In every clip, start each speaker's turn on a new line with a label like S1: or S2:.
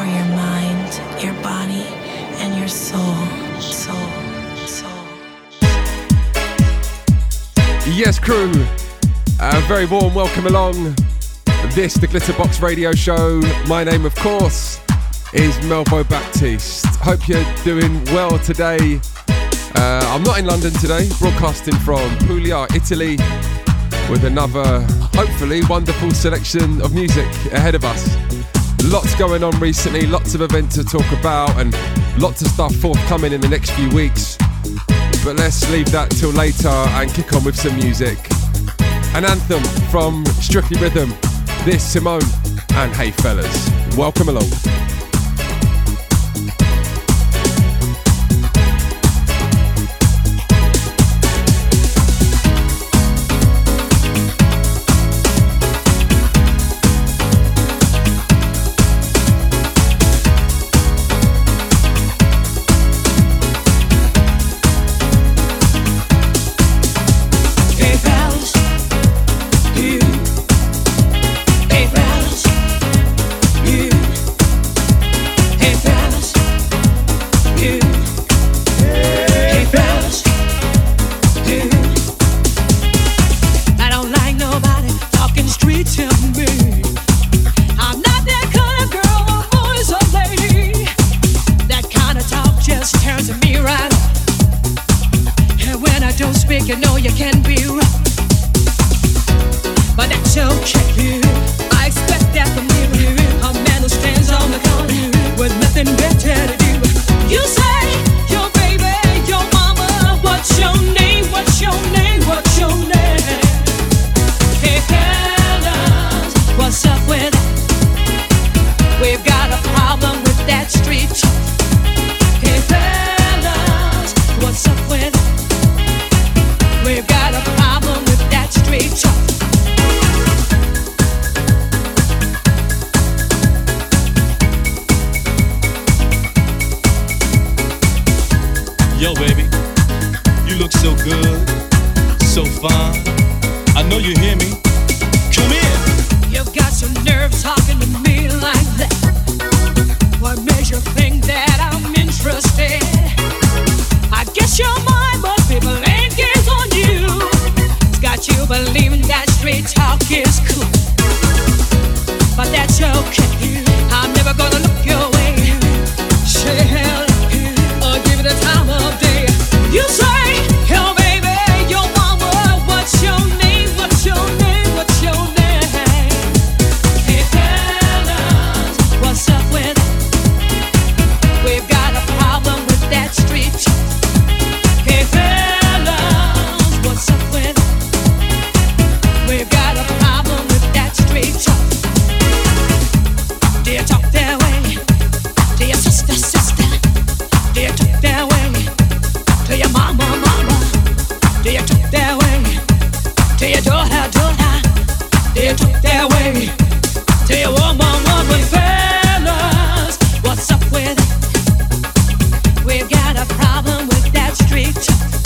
S1: for your mind, your body, and your soul. Soul. Soul.
S2: Yes, crew. A very warm welcome along. This, the Glitterbox Radio Show. My name, of course, is Melvo Baptiste. Hope you're doing well today. Uh, I'm not in London today, broadcasting from Puglia, Italy, with another hopefully wonderful selection of music ahead of us. Lots going on recently, lots of events to talk about, and lots of stuff forthcoming in the next few weeks. But let's leave that till later and kick on with some music. An anthem from Strictly Rhythm. This Simone and Hey Fellas. Welcome along.
S3: That's you'll you. We've got a problem with that street.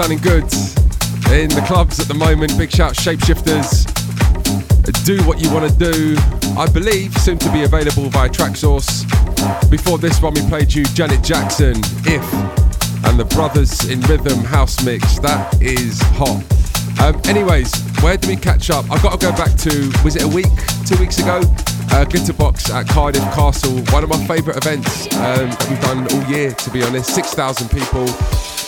S2: Sounding good. In the clubs at the moment, big shout Shapeshifters. Do what you want to do. I believe soon to be available via Traxsource. Before this one, we played you Janet Jackson, If, and the Brothers in Rhythm house mix. That is hot. Um, anyways, where do we catch up? I've got to go back to, was it a week, two weeks ago? Uh, Glitterbox at Cardiff Castle, one of my favourite events um, that we've done all year, to be honest. 6,000 people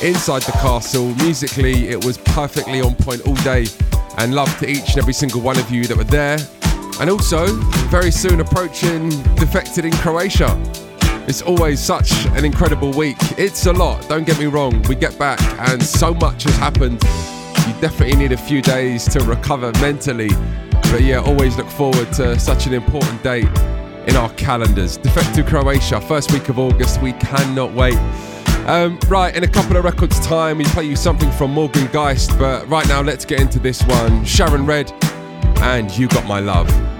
S2: inside the castle. Musically, it was perfectly on point all day, and love to each and every single one of you that were there. And also, very soon approaching Defected in Croatia. It's always such an incredible week. It's a lot, don't get me wrong. We get back, and so much has happened. You definitely need a few days to recover mentally but yeah, always look forward to such an important date in our calendars. Defected Croatia, first week of August. We cannot wait. Um, right, in a couple of records' time, we play you something from Morgan Geist, but right now, let's get into this one. Sharon Redd and You Got My Love.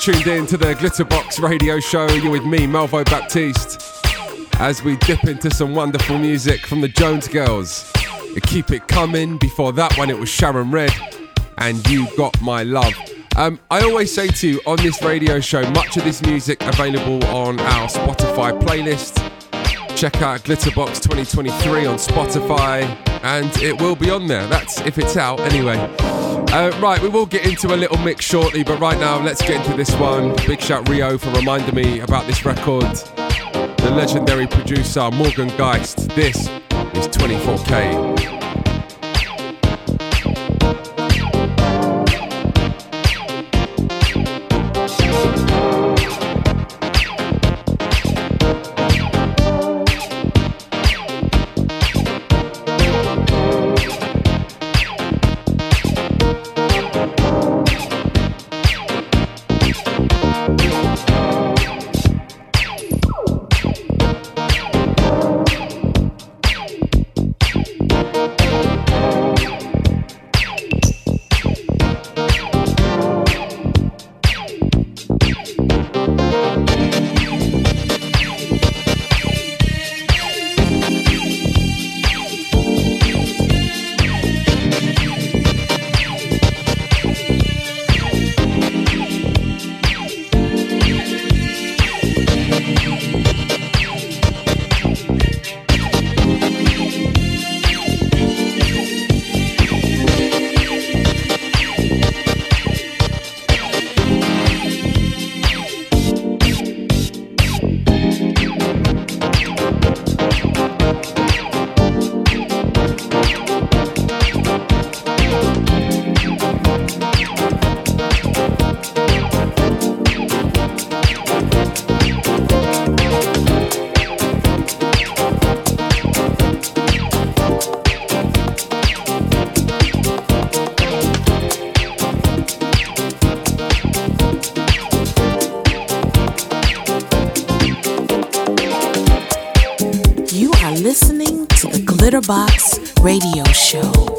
S2: Tuned in to the Glitterbox radio show. You're with me, Melvo Baptiste, as we dip into some wonderful music from the Jones Girls. Keep it coming. Before that one, it was Sharon Redd and You Got My Love. Um, I always say to you on this radio show, much of this music available on our Spotify playlist. Check out Glitterbox 2023 on Spotify, and it will be on there. That's if it's out anyway. Uh, right, we will get into a little mix shortly, but right now let's get into this one. Big shout Rio for reminding me about this record. The legendary producer Morgan Geist. This is 24K.
S1: Glitterbox Radio Show.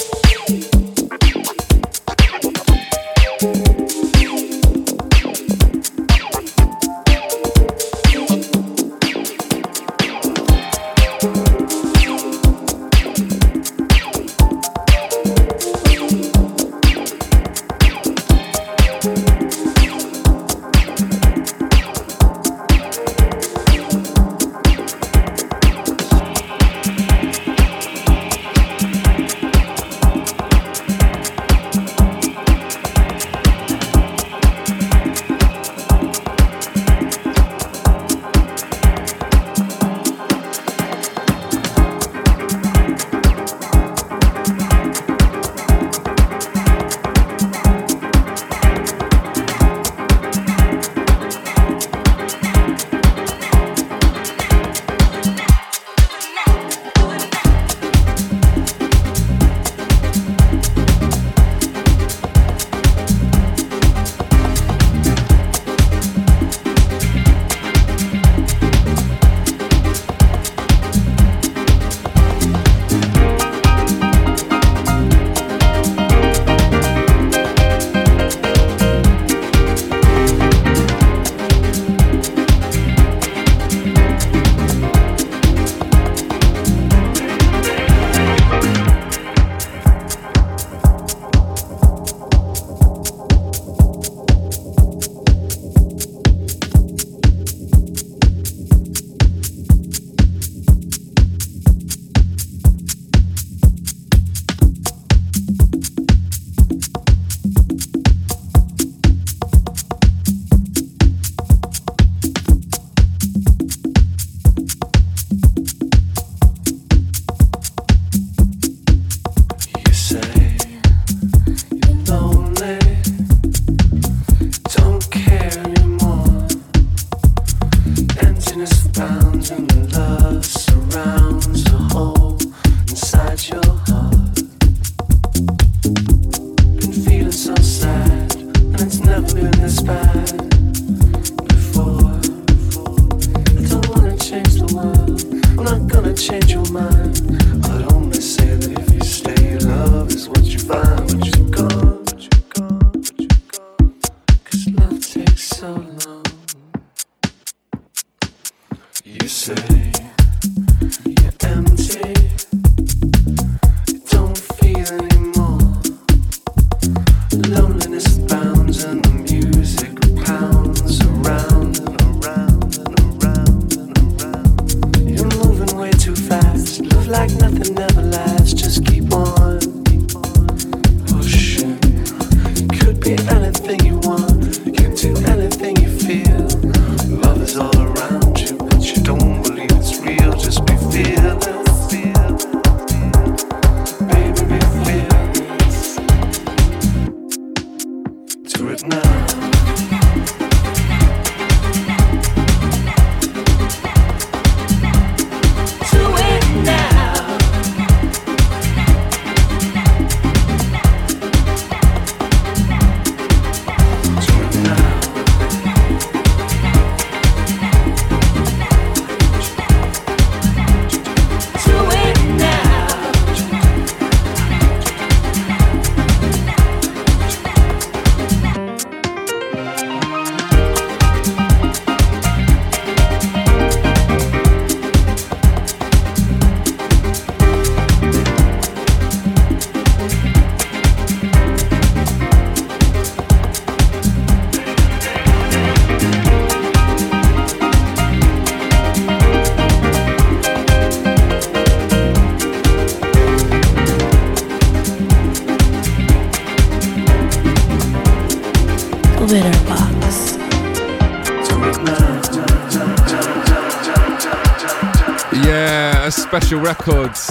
S2: Special Records.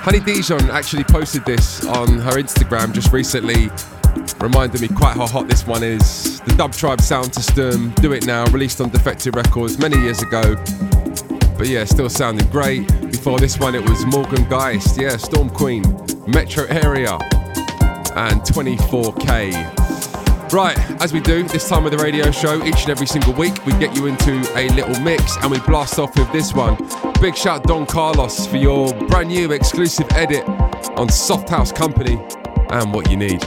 S2: Honey Dijon actually posted this on her Instagram just recently, reminded me quite how hot this one is. The Dubtribe sound system, Do It Now, released on Defected Records many years ago. But yeah, still sounding great. Before this one, it was Morgan Geist, yeah, Storm Queen, Metro Area, and 24K. Right, as we do this time of the radio show, each and every single week, we get you into a little mix and we blast off with this one. Big shout Don Carlos for your brand new exclusive edit on Soft House Company and what you need.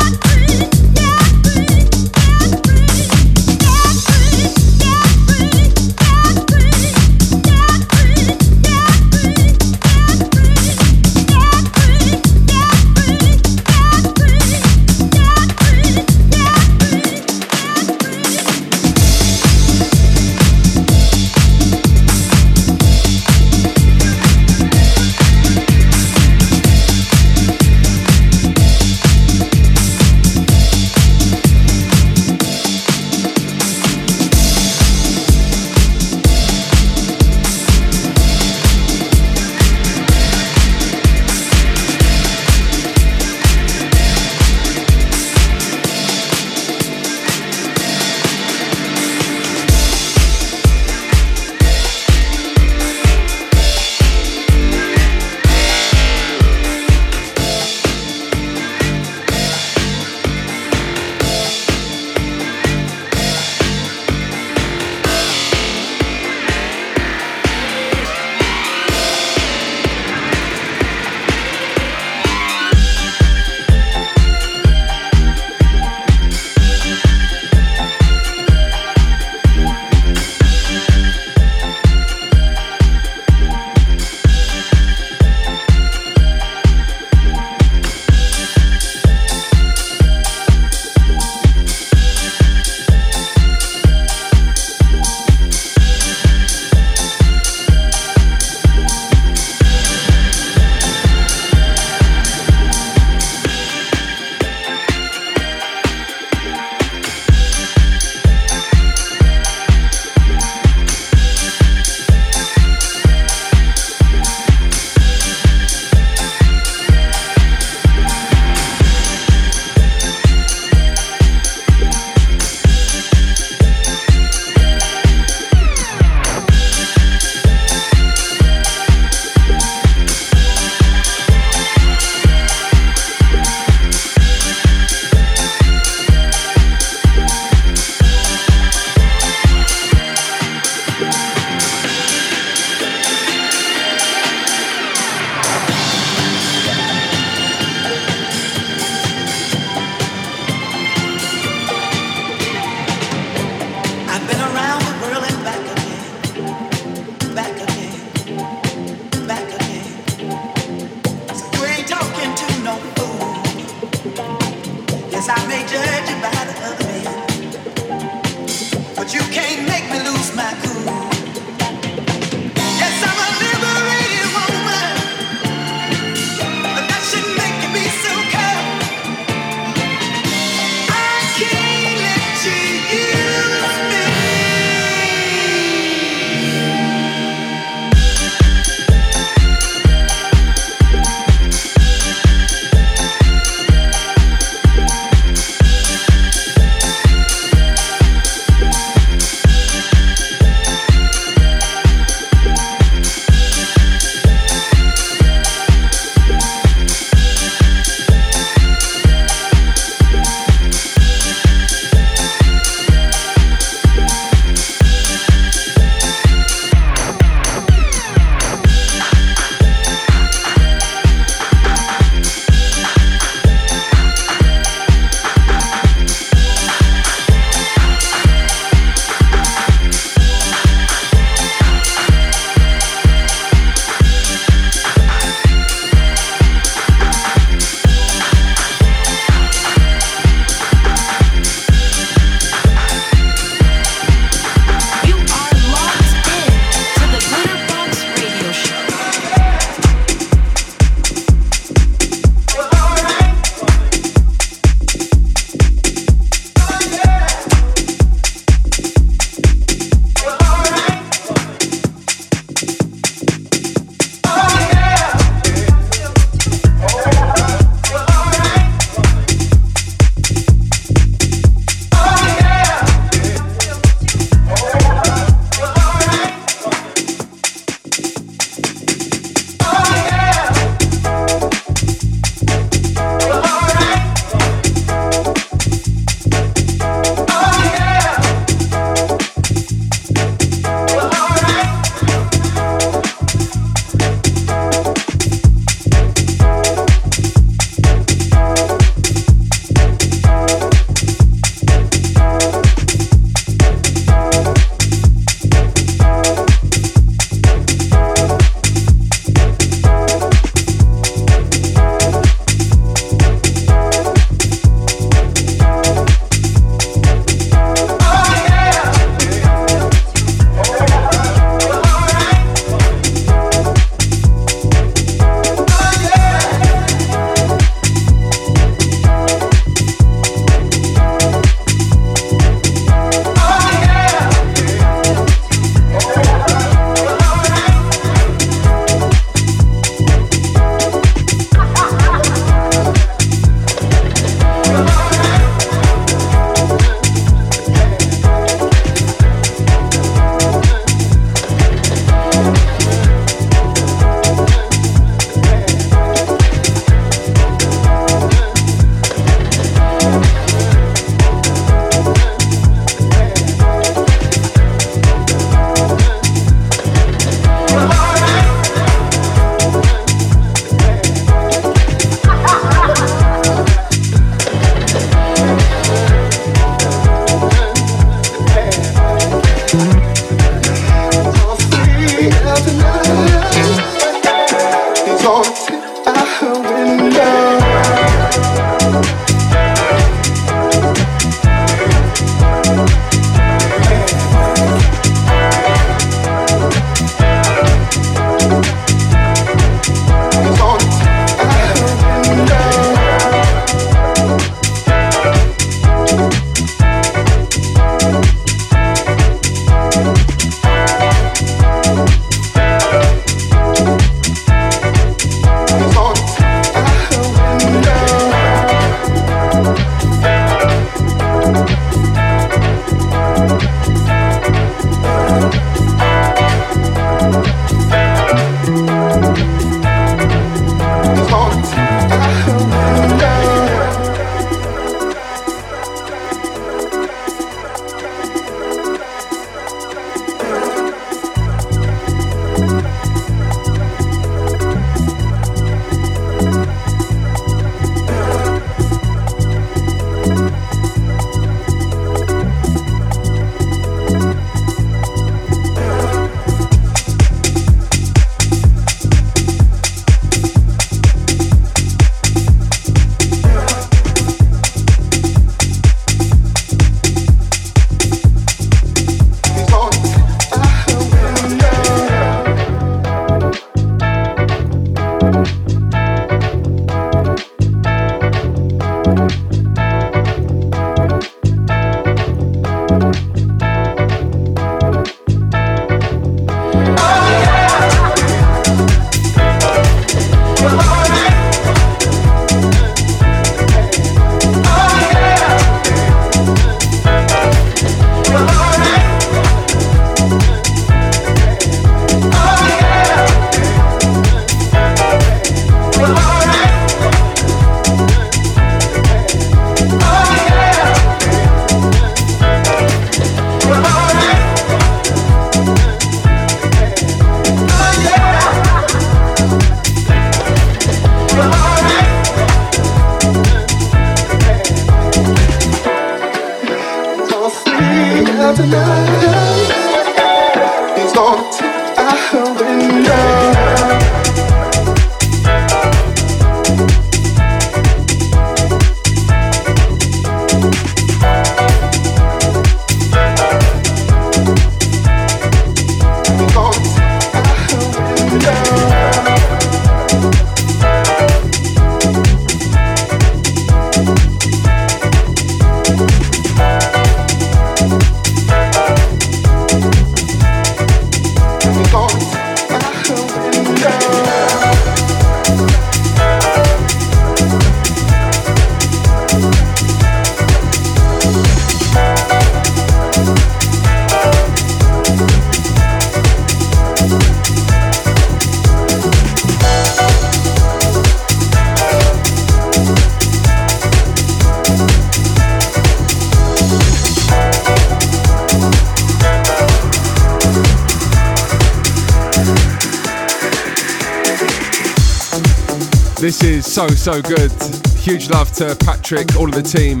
S2: So, good. Huge love to Patrick, all of the team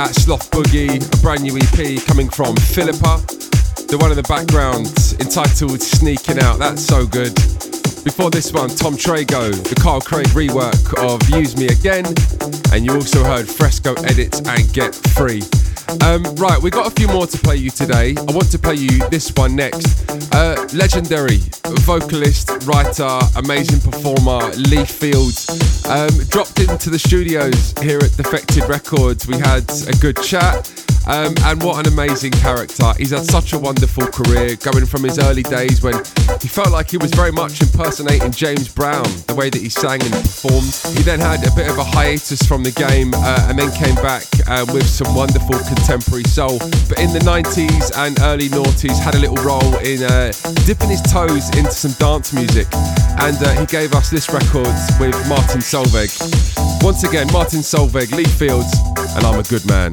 S2: at Sloth Boogie, a brand new EP coming from Philippa. The one in the background entitled Sneaking Out. That's so good. Before this one, Tom Trago, the Carl Craig rework of Use Me Again. And you also heard Fresco Edits and Get Free. Um, right, we got a few more to play you today. I want to play you this one next. Uh, legendary vocalist, writer, amazing performer, Lee Fields um, dropped into the studios here at Defected Records. We had a good chat. Um, and what an amazing character. He's had such a wonderful career, going from his early days when he felt like he was very much impersonating James Brown, the way that he sang and performed. He then had a bit of a hiatus from the game uh, and then came back uh, with some wonderful contemporary soul. But in the 90s and early noughties, had a little role in uh, dipping his toes into some dance music. And uh, he gave us this record with Martin Solveig. Once again, Martin Solveig, Lee Fields, and I'm a good man.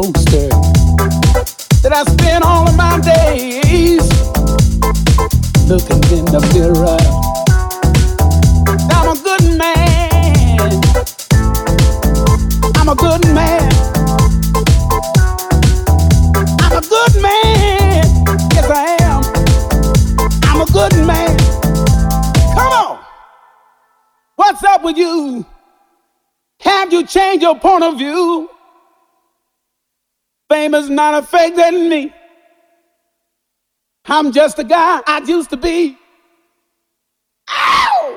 S4: boaster that I spend all of my days looking in the mirror. I'm a good man. I'm a good man. I'm a good man. Yes, I am. I'm a good man. Come on. What's up with you? Have you changed your point of view? Fame is not affecting me. I'm just a guy I used to be. Ow!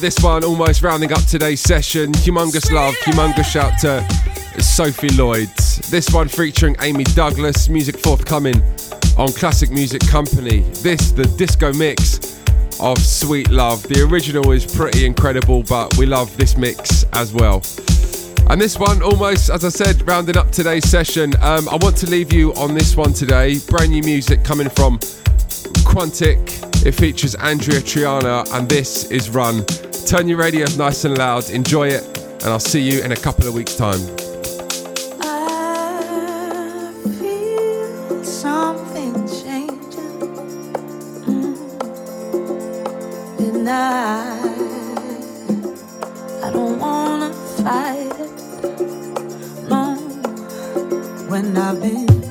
S2: This one almost rounding up today's session. Humongous love, humongous shout to Sophie Lloyd. This one featuring Amy Douglas, music forthcoming on Classic Music Company. This, the disco mix of Sweet Love. The original is pretty incredible, but we love this mix as well. And this one, almost, as I said, rounding up today's session. Um, I want to leave you on this one today. Brand new music coming from Quantic. It features Andreya Triana, and this is Run. Turn your radio nice and loud, enjoy it, and I'll see you in a couple of weeks' time. When I've been